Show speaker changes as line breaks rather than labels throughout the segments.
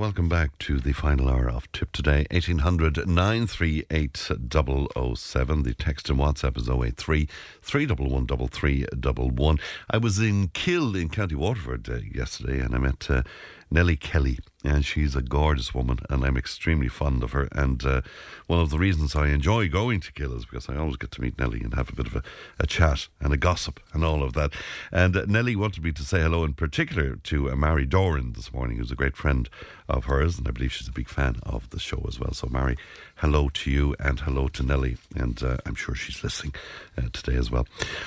welcome back to the final hour of Tip Today. 1800 938 007. The text and WhatsApp is 083 311 3311. I was in Kill in County Waterford uh, yesterday and I met uh, Nellie Kelly and she's a gorgeous woman, and I'm extremely fond of her. And uh, one of the reasons I enjoy going to Kill is because I always get to meet Nellie and have a bit of a, a chat and a gossip and all of that. And uh, Nellie wanted me to say hello in particular to uh, Mary Doran this morning, who's a great friend of hers, and I believe she's a big fan of the show as well. So, Mary, hello to you and hello to Nellie, and uh, I'm sure she's listening uh, today as well.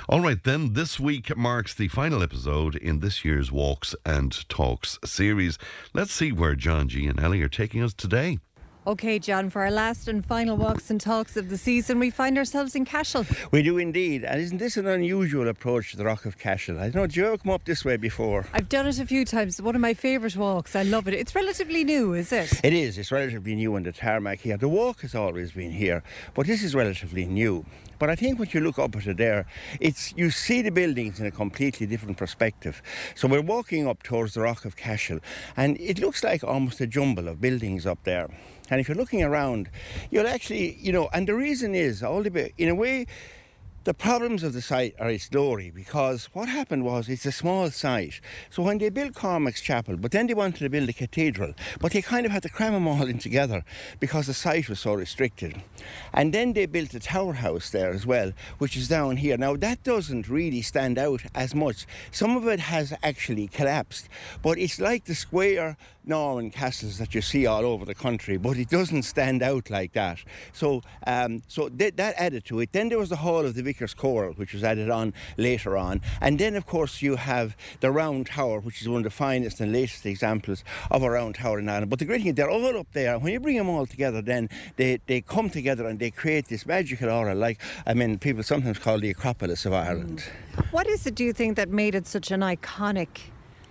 All right, then, this week marks the final episode in this year's Walks and Talks series. Let's see where John G and Ellie are taking us today.
Okay, John, for our last and final walks and talks of the season, we find ourselves in Cashel.
We do indeed. And isn't this an unusual approach to the Rock of Cashel? I don't know, did you ever come up this way before?
I've done it a few times. One of my favourite walks. I love it. It's relatively new, is it?
It is. It's relatively new on the tarmac here. The walk has always been here, but this is relatively new. But I think when you look up at it there, it's you see the buildings in a completely different perspective. So we're walking up towards the Rock of Cashel, and it looks like almost a jumble of buildings up there. And if you're looking around, you'll actually, you know, and the reason is all the bit, in a way, the problems of the site are its glory because what happened was it's a small site. So when they built Cormac's Chapel, but then they wanted to build a cathedral, but they kind of had to cram them all in together because the site was so restricted. And then they built the Tower House there as well, which is down here. Now that doesn't really stand out as much. Some of it has actually collapsed, but it's like the square Norman castles that you see all over the country, but it doesn't stand out like that. So, um, so th- that added to it. Then there was the Hall of the Vicar's Choral, which was added on later on, and then of course you have the Round Tower, which is one of the finest and latest examples of a round tower in Ireland. But the great thing, they're all up there. When you bring them all together, then they, they come together and they create this magical aura, like I mean, people sometimes call the Acropolis of Ireland.
What is it, do you think, that made it such an iconic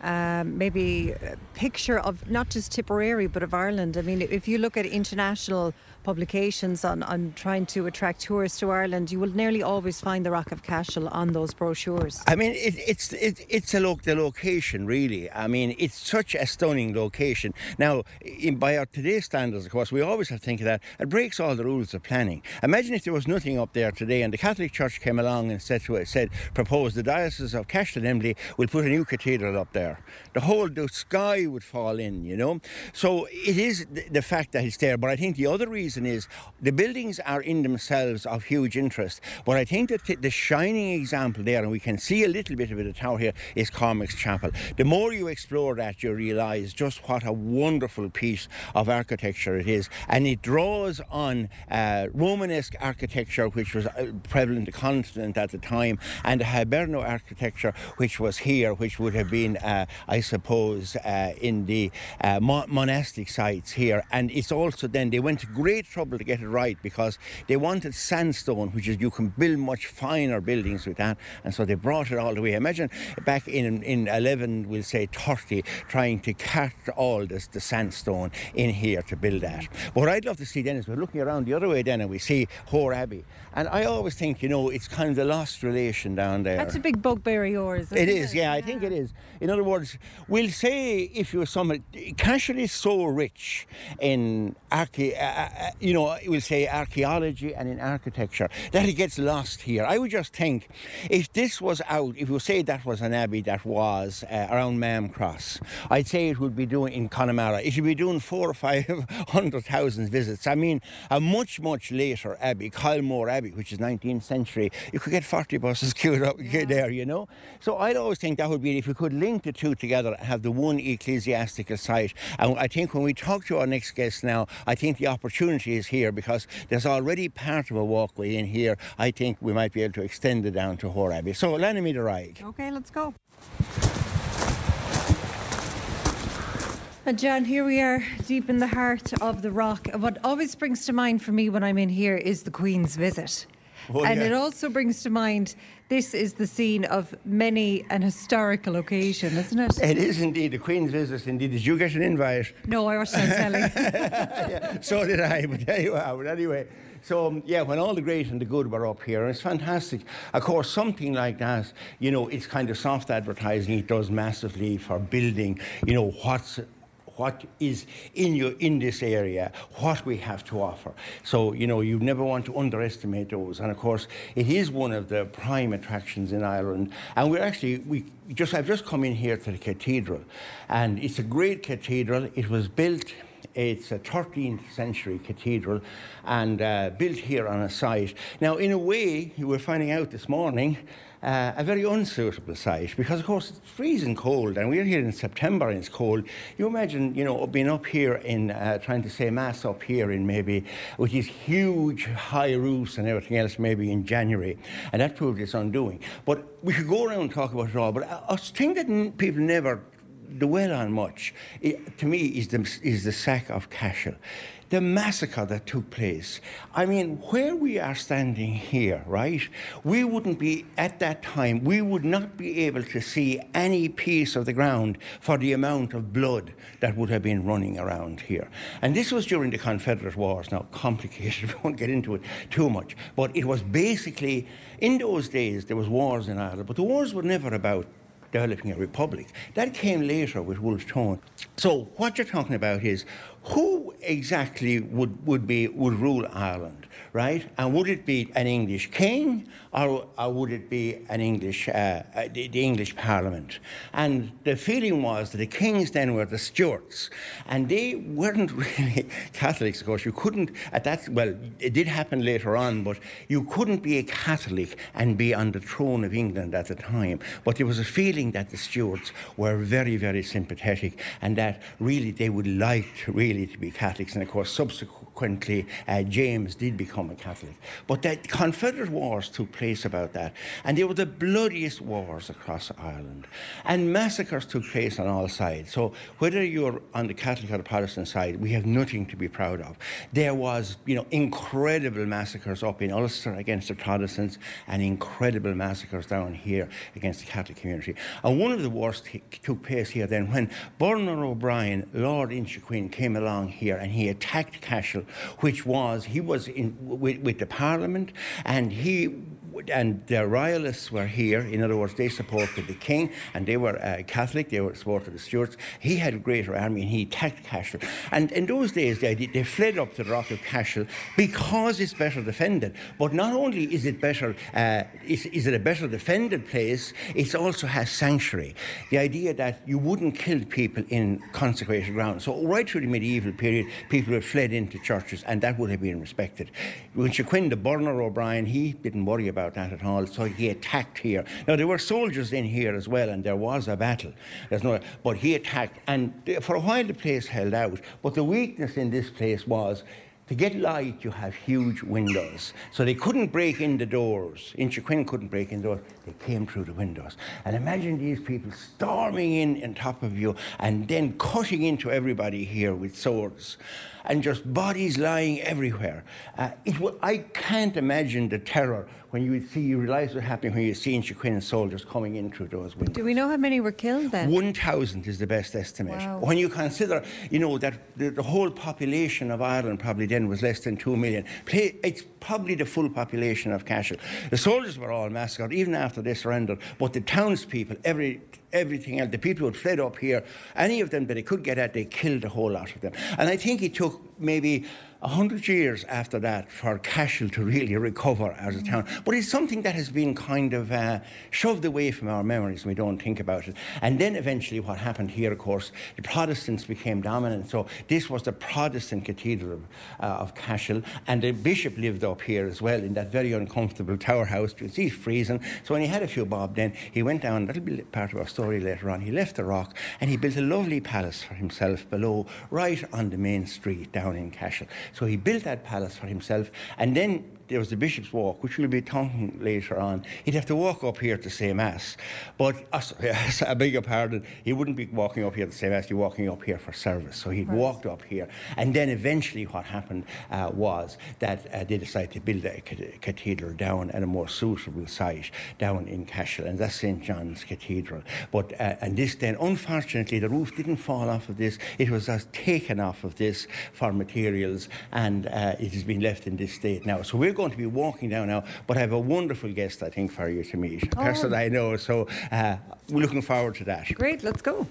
um, maybe picture of not just Tipperary but of Ireland. I mean, if you look at international publications on, on trying to attract tourists to Ireland, you will nearly always find the Rock of Cashel on those brochures.
I mean, it, it's it, it's a lo- the location really. I mean, it's such a stunning location. Now, in, by our today's standards, of course, we always have to think of that. It breaks all the rules of planning. Imagine if there was nothing up there today, and the Catholic Church came along and said to it, said, proposed the diocese of Cashel and Emly will put a new cathedral up there. The whole the sky would fall in, you know. So it is the, the fact that it's there. But I think the other reason reason is the buildings are in themselves of huge interest. But I think that the shining example there, and we can see a little bit of it at Tower here, is Cormac's Chapel. The more you explore that, you realise just what a wonderful piece of architecture it is. And it draws on uh, Romanesque architecture, which was uh, prevalent the continent at the time, and the Hiberno architecture, which was here, which would have been, uh, I suppose, uh, in the uh, monastic sites here. And it's also then, they went to great great trouble to get it right because they wanted sandstone, which is you can build much finer buildings with that, and so they brought it all the way. Imagine back in in 11, we'll say 30, trying to cart all this the sandstone in here to build that. What I'd love to see then is we're looking around the other way then and we see Hore Abbey, and I always think you know it's kind of the lost relation down there.
That's a big bugbear of yours.
It is, it? yeah, I think it is. In other words, we'll say if you're someone, Cashel is so rich in archae, uh, uh you know, we'll say archaeology and in architecture, that it gets lost here. I would just think if this was out, if you say that was an abbey that was uh, around Mam Cross, I'd say it would be doing in Connemara, it should be doing four or five hundred thousand visits. I mean, a much, much later abbey, Kylemore Abbey, which is 19th century, you could get 40 buses queued up yeah. there, you know? So I'd always think that would be, if we could link the two together and have the one ecclesiastical site. And I think when we talk to our next guest now, I think the opportunity is here because there's already part of a walkway in here. I think we might be able to extend it down to Hore Abbey. So, lend me the ride.
Okay, let's go. And John, here we are deep in the heart of the rock. What always springs to mind for me when I'm in here is the Queen's visit. Oh, and yeah. it also brings to mind this is the scene of many an historical occasion, isn't it?
It is indeed. The Queen's visit, indeed. Did you get an invite?
No, I watched on telly.
yeah, so did I, but there you are. But anyway, so um, yeah, when all the great and the good were up here, it's fantastic. Of course, something like that, you know, it's kind of soft advertising. It does massively for building, you know, what's what is in in this area, what we have to offer. So you know you never want to underestimate those. And of course, it is one of the prime attractions in Ireland. And we're actually we just I've just come in here to the cathedral, and it's a great cathedral. It was built. It's a 13th century cathedral and uh, built here on a site. Now, in a way, you were finding out this morning uh, a very unsuitable site because, of course, it's freezing cold, and we're here in September and it's cold. You imagine, you know, being up here in uh, trying to say mass up here in maybe with these huge high roofs and everything else, maybe in January, and that proved its undoing. But we could go around and talk about it all. But a, thing that n- people never dwell on much, it, to me, is the, is the sack of Cashel the massacre that took place. I mean, where we are standing here, right, we wouldn't be, at that time, we would not be able to see any piece of the ground for the amount of blood that would have been running around here. And this was during the Confederate Wars. Now, complicated, we won't get into it too much. But it was basically, in those days, there was wars in Ireland, but the wars were never about developing a republic. That came later with Wolfe Tone. So what you're talking about is who exactly would, would, be, would rule Ireland, right? And would it be an English king or, or would it be an English, uh, uh the, the, English Parliament? And the feeling was that the kings then were the Stuarts, and they weren't really Catholics, of course. You couldn't, at that, well, it did happen later on, but you couldn't be a Catholic and be on the throne of England at the time. But there was a feeling that the Stuarts were very, very sympathetic and that really they would like really to be Catholics, and of course, subsequently, uh, James did become a Catholic. But the Confederate Wars took place about that, and they were the bloodiest wars across Ireland. And massacres took place on all sides. So, whether you're on the Catholic or the Protestant side, we have nothing to be proud of. There was, you know, incredible massacres up in Ulster against the Protestants, and incredible massacres down here against the Catholic community. And one of the wars t- took place here then when Bernard O'Brien, Lord Inchiquin, came along here and he attacked Cashel, which was, he was in, with, with the Parliament and he and the royalists were here. In other words, they supported the king, and they were uh, Catholic. They were supported the Stuarts. He had a greater army, and he attacked Cashel. And in those days, they, they fled up to the rock of Cashel because it's better defended. But not only is it better, uh, is, is it a better defended place, it also has sanctuary. The idea that you wouldn't kill people in consecrated ground. So right through the medieval period, people had fled into churches, and that would have been respected. When Inchiquin, the Bernard O'Brien, he didn't worry about about that at all. So he attacked here. Now there were soldiers in here as well, and there was a battle. There's no, but he attacked, and for a while the place held out. But the weakness in this place was to get light, you have huge windows. So they couldn't break in the doors. Inchiquin couldn't break in the doors. They came through the windows. And imagine these people storming in on top of you and then cutting into everybody here with swords and just bodies lying everywhere. Uh, it w- I can't imagine the terror when you see, you realise what's happening when you're see Inchiquin soldiers coming in through those windows.
Do we know how many were killed then?
1,000 is the best estimate.
Wow.
When you consider, you know, that the, the, whole population of Ireland probably then was less than 2 million. It's probably the full population of Cashel. The soldiers were all massacred, even after they surrendered, but the townspeople, every everything else. The people who had fled up here, any of them that they could get at, they killed a whole lot of them. And I think it took maybe a hundred years after that for Cashel to really recover as a town. But it's something that has been kind of uh, shoved away from our memories. We don't think about it. And then eventually, what happened here, of course, the Protestants became dominant. So this was the Protestant cathedral of, uh, of Cashel, and the bishop lived up here as well in that very uncomfortable tower house. You see, freezing. So when he had a few bob, then he went down. That'll be part of our story later on. He left the rock and he built a lovely palace for himself below, right on the main street down in Cashel. So he built that palace for himself, and then there was the Bishop's Walk, which we'll be talking later on. He'd have to walk up here to say Mass. But, uh, I beg your pardon, he wouldn't be walking up here to say Mass, he'd be walking up here for service. So he'd right. walked up here. And then eventually what happened uh, was that uh, they decided to build a cathedral down at a more suitable site down in Cashel, and that's St. John's Cathedral. But, uh, and this then, unfortunately, the roof didn't fall off of this. It was just taken off of this for materials, and uh, it has been left in this state now. So we're going to be walking down now, but I have a wonderful guest, I think, for you to meet. A person oh. I know. So uh, we're looking forward to that.
Great, let's go.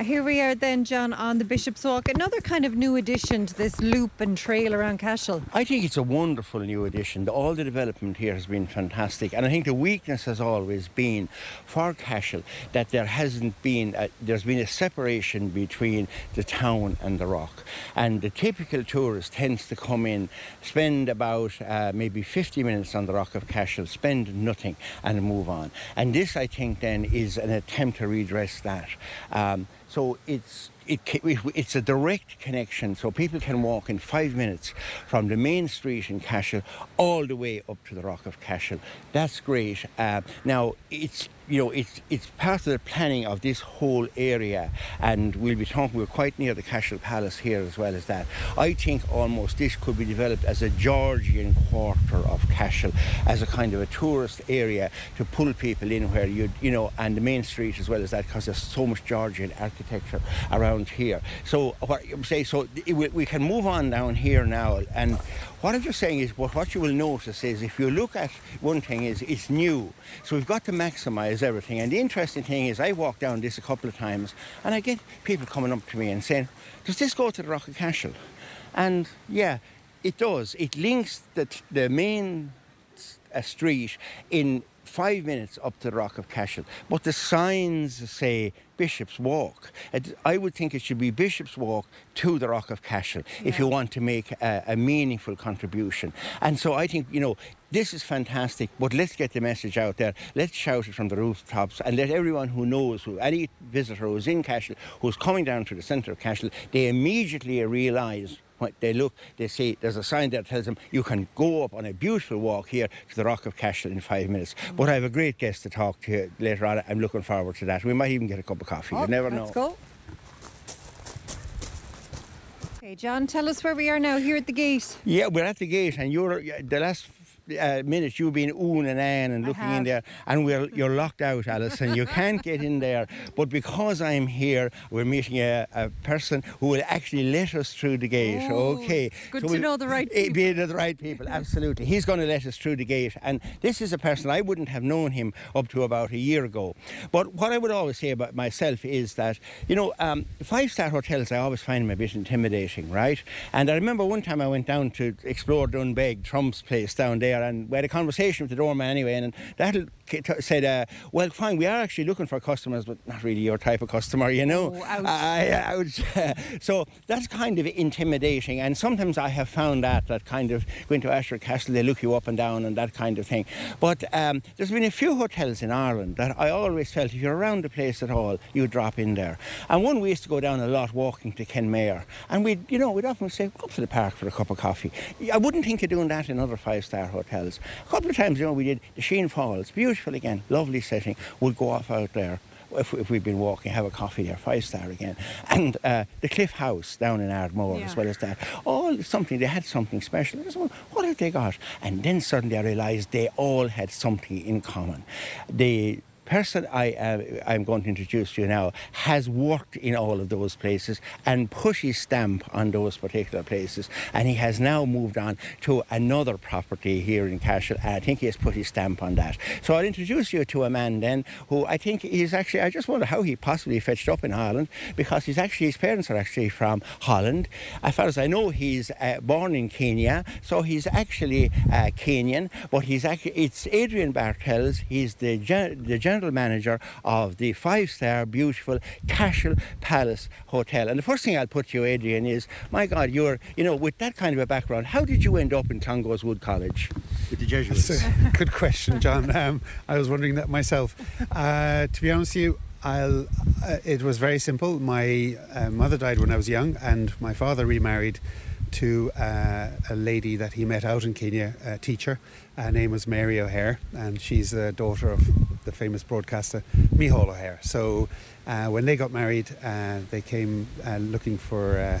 Here we are then, John, on the Bishop's Walk. Another kind of new addition to this loop and trail around Cashel.
I think it's a wonderful new addition. All the development here has been fantastic, and I think the weakness has always been for Cashel that there hasn't been a, there's been a separation between the town and the rock, and the typical tourist tends to come in, spend about uh, maybe 50 minutes on the rock of Cashel, spend nothing, and move on. And this, I think, then is an attempt to redress that. Um, so it's it, it's a direct connection, so people can walk in five minutes from the main street in Cashel all the way up to the Rock of Cashel. That's great. Uh, now it's you know it's it's part of the planning of this whole area, and we'll be talking. We're quite near the Cashel Palace here as well as that. I think almost this could be developed as a Georgian quarter of Cashel, as a kind of a tourist area to pull people in where you you know, and the main street as well as that, because there's so much Georgian architecture around here. So what I'm saying, so we, can move on down here now, and what I'm just saying is, what what you will notice is, if you look at one thing, is it's new, so we've got to everything. And the interesting thing is, I walked down this a couple of times, and I get people coming up to me and saying, "Does this go to the Rock of Cashel?" And yeah, it does. It links the the main a street in five minutes up to the Rock of Cashel. But the signs say Bishop's Walk. I would think it should be Bishop's Walk to the Rock of Cashel if you want to make a, a meaningful contribution. And so I think, you know, this is fantastic, but let's get the message out there. Let's shout it from the rooftops and let everyone who knows, who any visitor who's in Cashel, who's coming down to the centre of Cashel, they immediately realise when they look, they see there's a sign that tells them you can go up on a beautiful walk here to the Rock of Cashel in five minutes. But I have a great guest to talk to later on. I'm looking forward to that. We might even get a cup of coffee. you oh, never know.
Oh, Let's go. Okay, John, tell us where we are now, here at the gate.
Yeah, we're at the gate, and you're the last uh, minute you've been oohing and ahhing and looking in there, and we're you're locked out, Alison. You can't get in there. But because I'm here, we're meeting a, a person who will actually let us through the gate.
Oh,
okay,
good
So
to
we'll-
know the right
eh, Be the right people, absolutely. He's going to let us through the gate, and this is a person I wouldn't have known him up to about a year ago. But what I would always say about myself is that you know, um, five-star hotels I always find them a bit intimidating, right? And I remember one time I went down to explore Doonbeg, Trump's place down there, and we had a conversation with the doorman anyway, and that said, uh, "Well, fine, we are actually looking for customers, but not really your type of customer, you know."
Oh, ouch.
I, would, so that's kind of intimidating, and sometimes I have found that that kind of going to Ashford Castle, they look you up and down and that kind of thing. But um, there's been a few hotels in Ireland that I always felt if you're around the place at all, you drop in there. And one we used to go down a lot walking to Kenmare, and we, would you know, we'd often say, "Go up to the park for a cup of coffee." I wouldn't think of doing that in other five-star hotels. A couple of times, you know, we did the Sheen Falls, beautiful again, lovely setting. We'd go off out there if, if we'd been walking, have a coffee there, five star again. And uh, the Cliff House down in Ardmore,
Yeah.
as well as that. All something, they had something special. I just wondered, what have they got? And then suddenly I realised they all had something in common. The person I, uh, I'm going to introduce you now has worked in all of those places and put his stamp on those particular places. And he has now moved on to another property here in Cashel. And I think he has put his stamp on that. So I'll introduce you to a man then who I think is actually, I just wonder how he possibly fetched up in Ireland because he's actually, his parents are actually from Holland. As far as I know, he's uh, born in Kenya. So he's actually uh, Kenyan, but he's actually, it's Adrian Bartels. He's the, gen- the general manager of the five star, beautiful Cashel Palace Hotel. And the first thing I'll put to you, Adrian, is my God, you're, you know, with that kind of a background, how did you end up in Clongowes Wood College with the Jesuits?
Good question, John. Um, I was wondering that myself. Uh, to be honest with you, I'll, uh, it was very simple. My uh, mother died when I was young, and my father remarried to uh, a lady that he met out in Kenya, a teacher. Her name was Mary O'Hehir, and she's the daughter of the famous broadcaster Micheál O'Hehir. So uh, when they got married, uh, they came uh, looking for uh,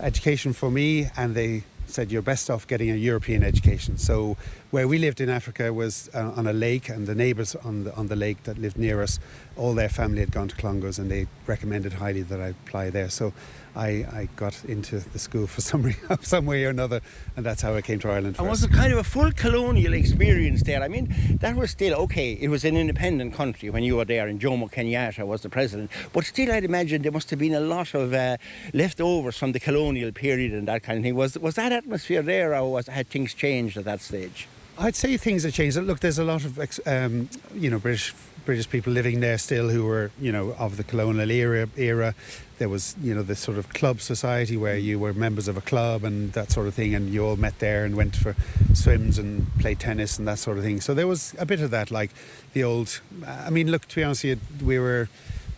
education for me, and they said you're best off getting a European education. So where we lived in Africa was uh, on a lake, and the neighbours on the on the lake that lived near us all their family had gone to Clongowes and they recommended highly that I apply there. So I, I got into the school for some, re- some way or another, and that's how I came to Ireland.
And was it kind of a full colonial experience there? I mean, that was still okay. It was an independent country when you were there, and Jomo Kenyatta was the president. But still, I'd imagine there must have been a lot of uh, leftovers from the colonial period and that kind of thing. Was was that atmosphere there, or was had things changed at that stage?
I'd say things have changed. Look, there's a lot of um, you know British British people living there still who were you know of the colonial era. Era there was you know this sort of club society where you were members of a club and that sort of thing, and you all met there and went for swims and played tennis and that sort of thing. So there was a bit of that, like the old. I mean, look, to be honest, you, we were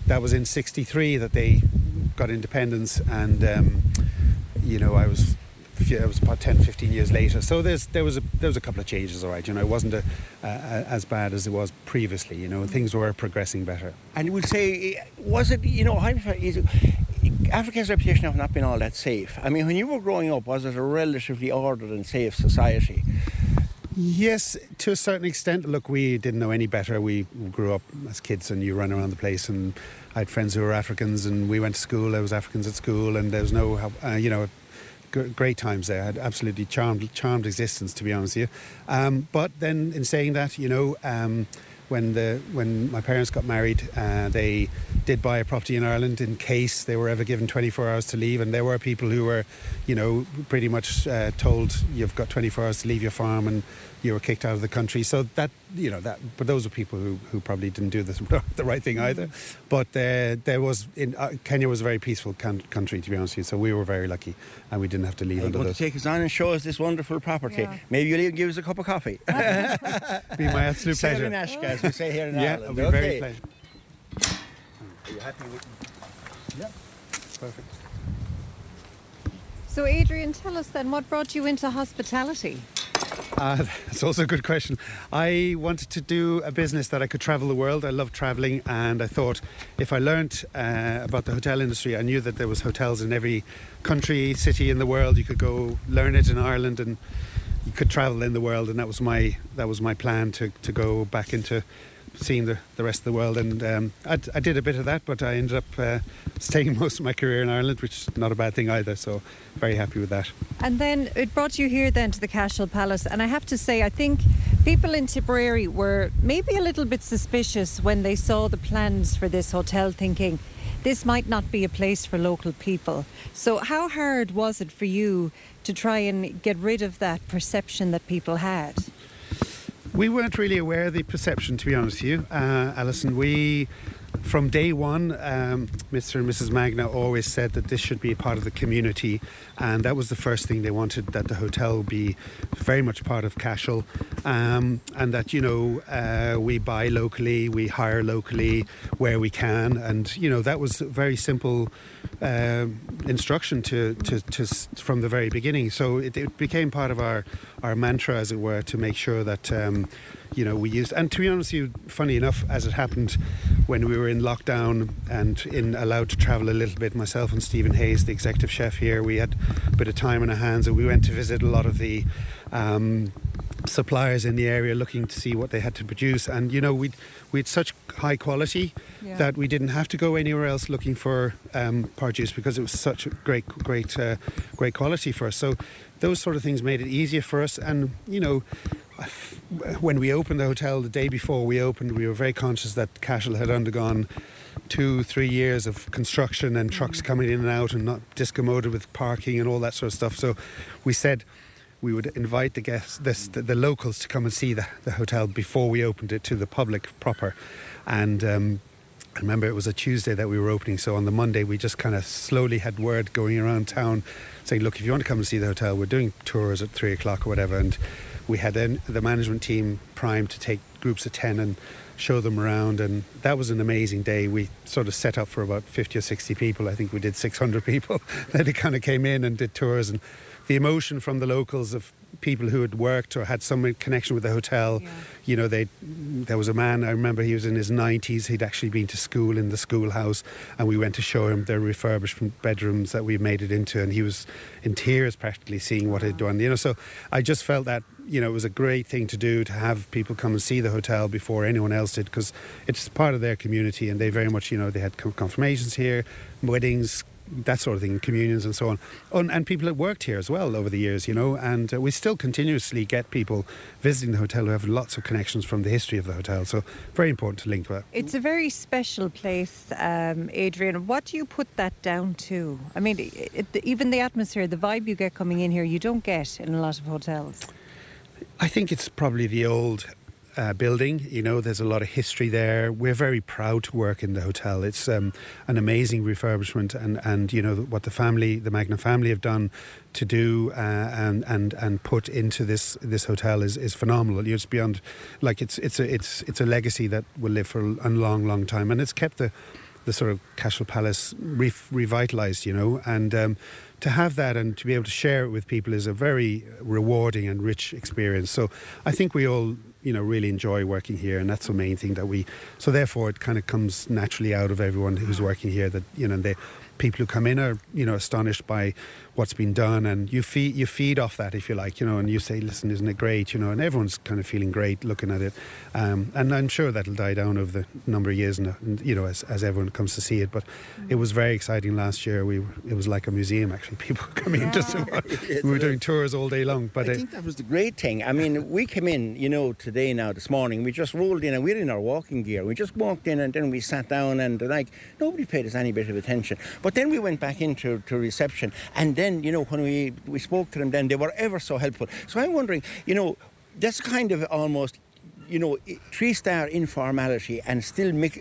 that was in '63 that they got independence, and um, you know I was few- it was about 10, 15 years later. So there's there was a there was a couple of changes, all right. You know, it wasn't a, uh, as bad as it was previously. You know, things were progressing better.
And you would say, was it, you know, is it, Africa's reputation have not been all that safe. I mean, when you were growing up, was it a relatively ordered and safe society?
Yes, to a certain extent. Look, we didn't know any better. We grew up as kids, and you run around the place. And I had friends who were Africans, and we went to school. There was Africans at school, and there was no, uh, you know, great times there. I had absolutely charmed, charmed existence, to be honest with you. Um, but then, in saying that, you know, um, when the when my parents got married, uh, they did buy a property in Ireland in case they were ever given 24 hours to leave, and there were people who were, you know, pretty much uh, told you've got 24 hours to leave your farm, and you were kicked out of the country. So that you know that, but those are people who, who probably didn't do this, the right thing either. But uh, there was in uh, Kenya was a very peaceful can- country, to be honest with you. So we were very lucky, and we didn't have to leave
You're
under
going to
those.
take us on and show us this wonderful property.
Yeah.
Maybe you'll even give us a cup of coffee.
Be my absolute
Sarah
pleasure.
Nash, guys, we say here in
Yeah,
Ireland.
it'll be
okay.
very pleasure.
Are you happy with
Yeah, perfect.
So, Adrian, tell us then what brought you into hospitality?
Uh, that's also a good question. I wanted to do a business that I could travel the world. I love traveling, and I thought if I learnt uh, about the hotel industry, I knew that there was hotels in every country, city in the world. You could go learn it in Ireland, and you could travel in the world. And that was my that was my plan to, to go back into seeing the, the rest of the world. And um, I, I did a bit of that, but I ended up uh, staying most of my career in Ireland, which is not a bad thing either. So very happy with that.
And then it brought you here then to the Cashel Palace. And I have to say, I think people in Tipperary were maybe a little bit suspicious when they saw the plans for this hotel, thinking this might not be a place for local people. So, how hard was it for you to try and get rid of that perception that people had?
We weren't really aware of the perception, to be honest with you, uh, Alison. We, from day one, um, Mr. and Mrs. Magnier always said that this should be a part of the community, and that was the first thing they wanted that the hotel be very much part of Cashel, um, and that you know uh, we buy locally, we hire locally where we can, and you know that was very simple um instruction to, to, to from the very beginning. So it, it became part of our, our mantra, as it were, to make sure that um, you know we used. And to be honest with you, funny enough, as it happened when we were in lockdown and in allowed to travel a little bit, myself and Stephen Hayes, the executive chef here, we had a bit of time on our hands, and we went to visit a lot of the. Um, suppliers in the area looking to see what they had to produce and you know we we had such high quality
Yeah.
that we didn't have to go anywhere else looking for um, produce because it was such a great great uh, great quality for us so those sort of things made it easier for us and you know when we opened the hotel the day before we opened we were very conscious that Cashel had undergone two three years of construction and trucks coming in and out and not discommoded with parking and all that sort of stuff so we said we would invite the guests, this, the, the locals, to come and see the, the hotel before we opened it to the public proper. And um, I remember it was a Tuesday that we were opening, so on the Monday we just kind of slowly had word going around town saying, "Look, if you want to come and see the hotel, we're doing tours at three o'clock or whatever." And we had then the management team primed to take groups of ten and show them around, and that was an amazing day. We sort of set up for about fifty or sixty people. I think we did six hundred people. then they kind of came in and did tours and the emotion from the locals of people who had worked or had some connection with the hotel.
Yeah.
You know, they there was a man I remember he was in his nineties. He'd actually been to school in the schoolhouse, and we went to show him their refurbished bedrooms that we made it into, and he was in tears practically seeing what he'd done. You know, so I just felt that you know, it was a great thing to do to have people come and see the hotel before anyone else did because it's part of their community and they very much, you know, they had confirmations here, weddings, that sort of thing, communions and so on. And, and people that worked here as well over the years, you know, and uh, we still continuously get people visiting the hotel who have lots of connections from the history of the hotel. So very important to link that.
It's a very special place, um, Adrian. What do you put that down to? I mean, it, it, even the atmosphere, the vibe you get coming in here, you don't get in a lot of hotels.
I think it's probably the old uh, building. You know, there's a lot of history there. We're very proud to work in the hotel. It's um, an amazing refurbishment, and, and you know what the family, the Magnier family, have done to do uh, and and and put into this this hotel is, is phenomenal. It's beyond, like it's it's a it's it's a legacy that will live for a long long time, and it's kept the the sort of Cashel Palace re- revitalized. You know, and. Um, to have that and to be able to share it with people is a very rewarding and rich experience. So I think we all, you know, really enjoy working here, and that's the main thing that we. So therefore, it kind of comes naturally out of everyone who's working here that you know the people who come in are you know astonished by what's been done, and you feed you feed off that if you like, you know, and you say, listen, isn't it great, you know, and everyone's kind of feeling great looking at it, um, and I'm sure that'll die down over the number of years, and, you know, as, as everyone comes to see it. But it was very exciting last year. We it was like a museum actually. People coming yeah. in just to, we were doing tours all day long. But
I think that was the great thing. I mean, we came in, you know, today now this morning. We just rolled in, and we we're in our walking gear. We just walked in, and then we sat down, and like nobody paid us any bit of attention. But then we went back into to reception, and then you know when we we, spoke to them then, they were ever so helpful. So I'm wondering, you know, that's kind of almost you know, three star informality and still mix,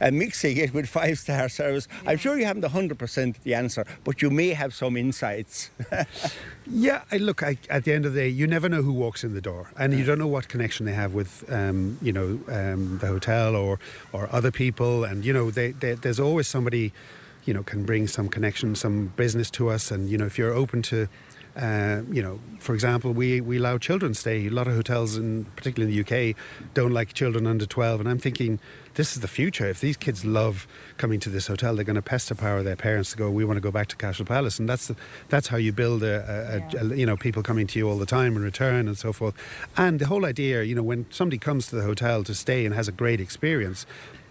uh, mixing it with five star service. Yeah. I'm sure you haven't 100% the answer, but you may have some insights.
yeah, I, look, I, at the end of the day, you never know who walks in the door, and you don't know what connection they have with, um, you know, um, the hotel or, or other people. And, you know, they, they, there's always somebody you know, can bring some connection, some business to us. And, you know, if you're open to, uh, you know, for example, we, we allow children stay. A lot of hotels, in particularly in the UK, don't like children under 12. And I'm thinking, this is the future. If these kids love coming to this hotel, they're going to pester power their parents to go. We want to go back to Cashel Palace, and that's the, that's how you build a, a, yeah. a, you know people coming to you all the time and return and so forth. And the whole idea, you know, when somebody comes to the hotel to stay and has a great experience,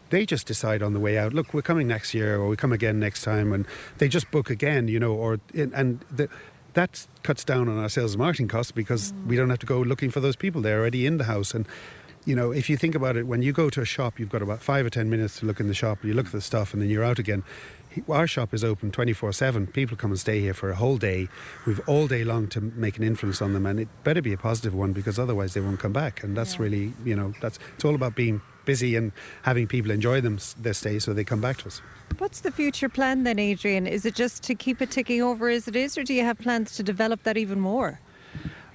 they just decide on the way out, look, we're coming next year or we come again next time, and they just book again, you know, or and the, that cuts down on our sales and marketing costs because mm. we don't have to go looking for those people; they're already in the house. And you know, if you think about it, when you go to a shop, you've got about five or ten minutes to look in the shop, and you look at the stuff, and then you're out again. Our shop is open 24 7. People come and stay here for a whole day. We've all day long to make an influence on them, and it better be a positive one because otherwise they won't come back. And that's yeah. really, you know, that's it's all about being busy and having people enjoy them their stay so they come back to us.
What's the future plan then, Adrian? Is it just to keep it ticking over as it is, or do you have plans to develop that even more?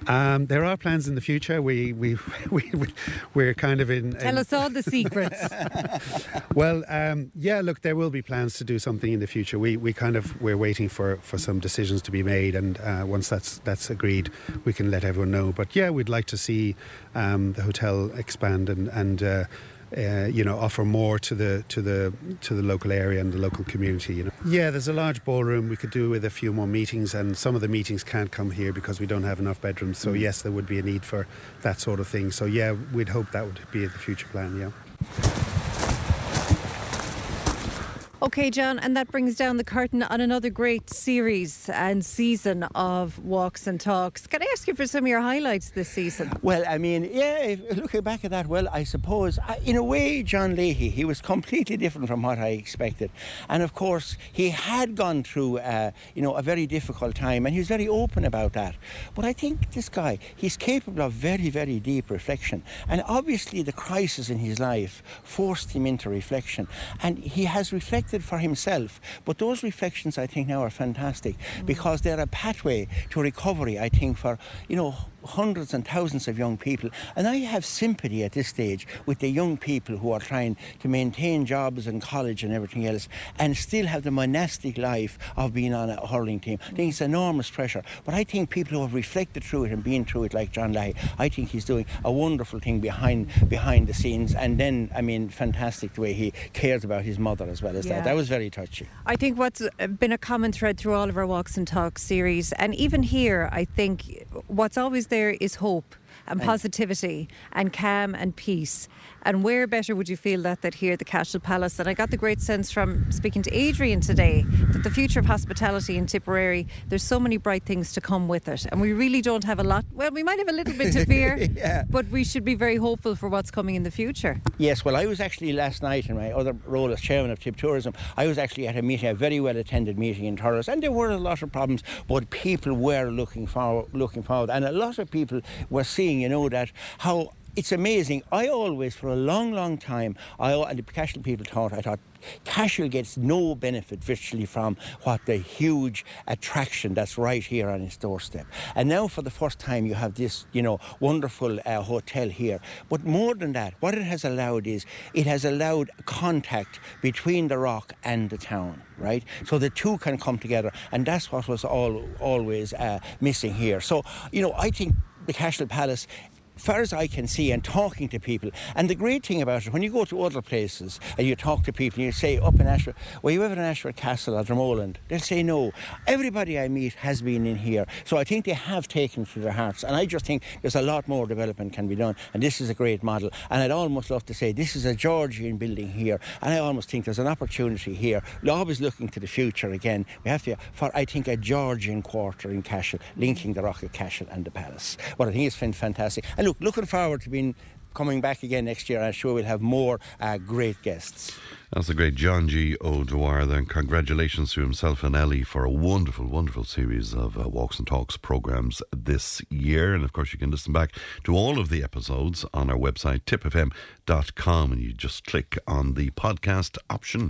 Um, there are plans in the future. We we we, we are kind of in.
Tell
in
us all the secrets.
well, um, yeah. Look, there will be plans to do something in the future. We we kind of we're waiting for, for some decisions to be made, and uh, once that's that's agreed, we can let everyone know. But yeah, we'd like to see um, the hotel expand and and. Uh, uh, you know, offer more to the to the to the local area and the local community. You know, yeah, there's a large ballroom we could do with a few more meetings, and some of the meetings can't come here because we don't have enough bedrooms. So mm. yes, there would be a need for that sort of thing. So yeah, we'd hope that would be the future plan. Yeah.
Okay, John, and that brings down the curtain on another great series and season of Walks and Talks. Can I ask you for some of your highlights this season?
Well, I mean, yeah, looking back at that, well, I suppose, in a way, John Leahy, he was completely different from what I expected. And of course, he had gone through, uh, you know, a very difficult time, and he was very open about that. But I think this guy, he's capable of very, very deep reflection. And obviously, the crisis in his life forced him into reflection. And he has reflected for himself. But those reflections, I think, now are fantastic mm. because they're a pathway to recovery, I think, for, you know, hundreds and thousands of young people. And I have sympathy at this stage with the young people who are trying to maintain jobs and college and everything else and still have the monastic life of being on a hurling team. I think it's enormous pressure. But I think people who have reflected through it and been through it, like John Leahy, I think he's doing a wonderful thing behind behind the scenes. And then, I mean, fantastic the way he cares about his mother as well as yeah. that. That was very touching.
I think what's uh, been a common thread through all of our Walks and Talks series, and even here, I think what's always there there is hope. and positivity and calm and peace. And where better would you feel that than here at the Cashel Palace? And I got the great sense from speaking to Adrian today that the future of hospitality in Tipperary, there's so many bright things to come with it. And we really don't have a lot. Well, we might have a little bit to fear,
Yeah.
but we should be very hopeful for what's coming in the future.
Yes, well, I was actually last night in my other role as chairman of Tip Tourism. I was actually at a meeting, a very well attended meeting in Thurles, and there were a lot of problems, but people were looking forward, looking forward, and a lot of people were seeing, you know, that how. It's amazing. I always, for a long, long time, I and the Cashel people thought, I thought, Cashel gets no benefit virtually from what the huge attraction that's right here on its doorstep. And now, for the first time, you have this, you know, wonderful uh, hotel here. But more than that, what it has allowed is it has allowed contact between the rock and the town, right? So the two can come together, and that's what was all always uh, missing here. So, you know, I think the Cashel Palace far as I can see, and talking to people, and the great thing about it, when you go to other places and you talk to people, and you say up in Ashford, were you ever in Ashford Castle or Dromoland? They'll say no. Everybody I meet has been in here, so I think they have taken to their hearts, and I just think there's a lot more development can be done, and this is a great model. And I'd almost love to say this is a Georgian building here, and I almost think there's an opportunity here. Always looking to the future again. We have to for I think a Georgian quarter in Cashel, linking the Rock of Cashel and the Palace. What I think is fan- fantastic. And look, looking forward to being coming back again next year. I'm sure we'll have more uh, great guests.
That's the great John G. O'Dwyer. Then congratulations to himself and Ellie for a wonderful, wonderful series of uh, Walks and Talks programs this year. And of course, you can listen back to all of the episodes on our website, tipfm.com, and you just click on the podcast option.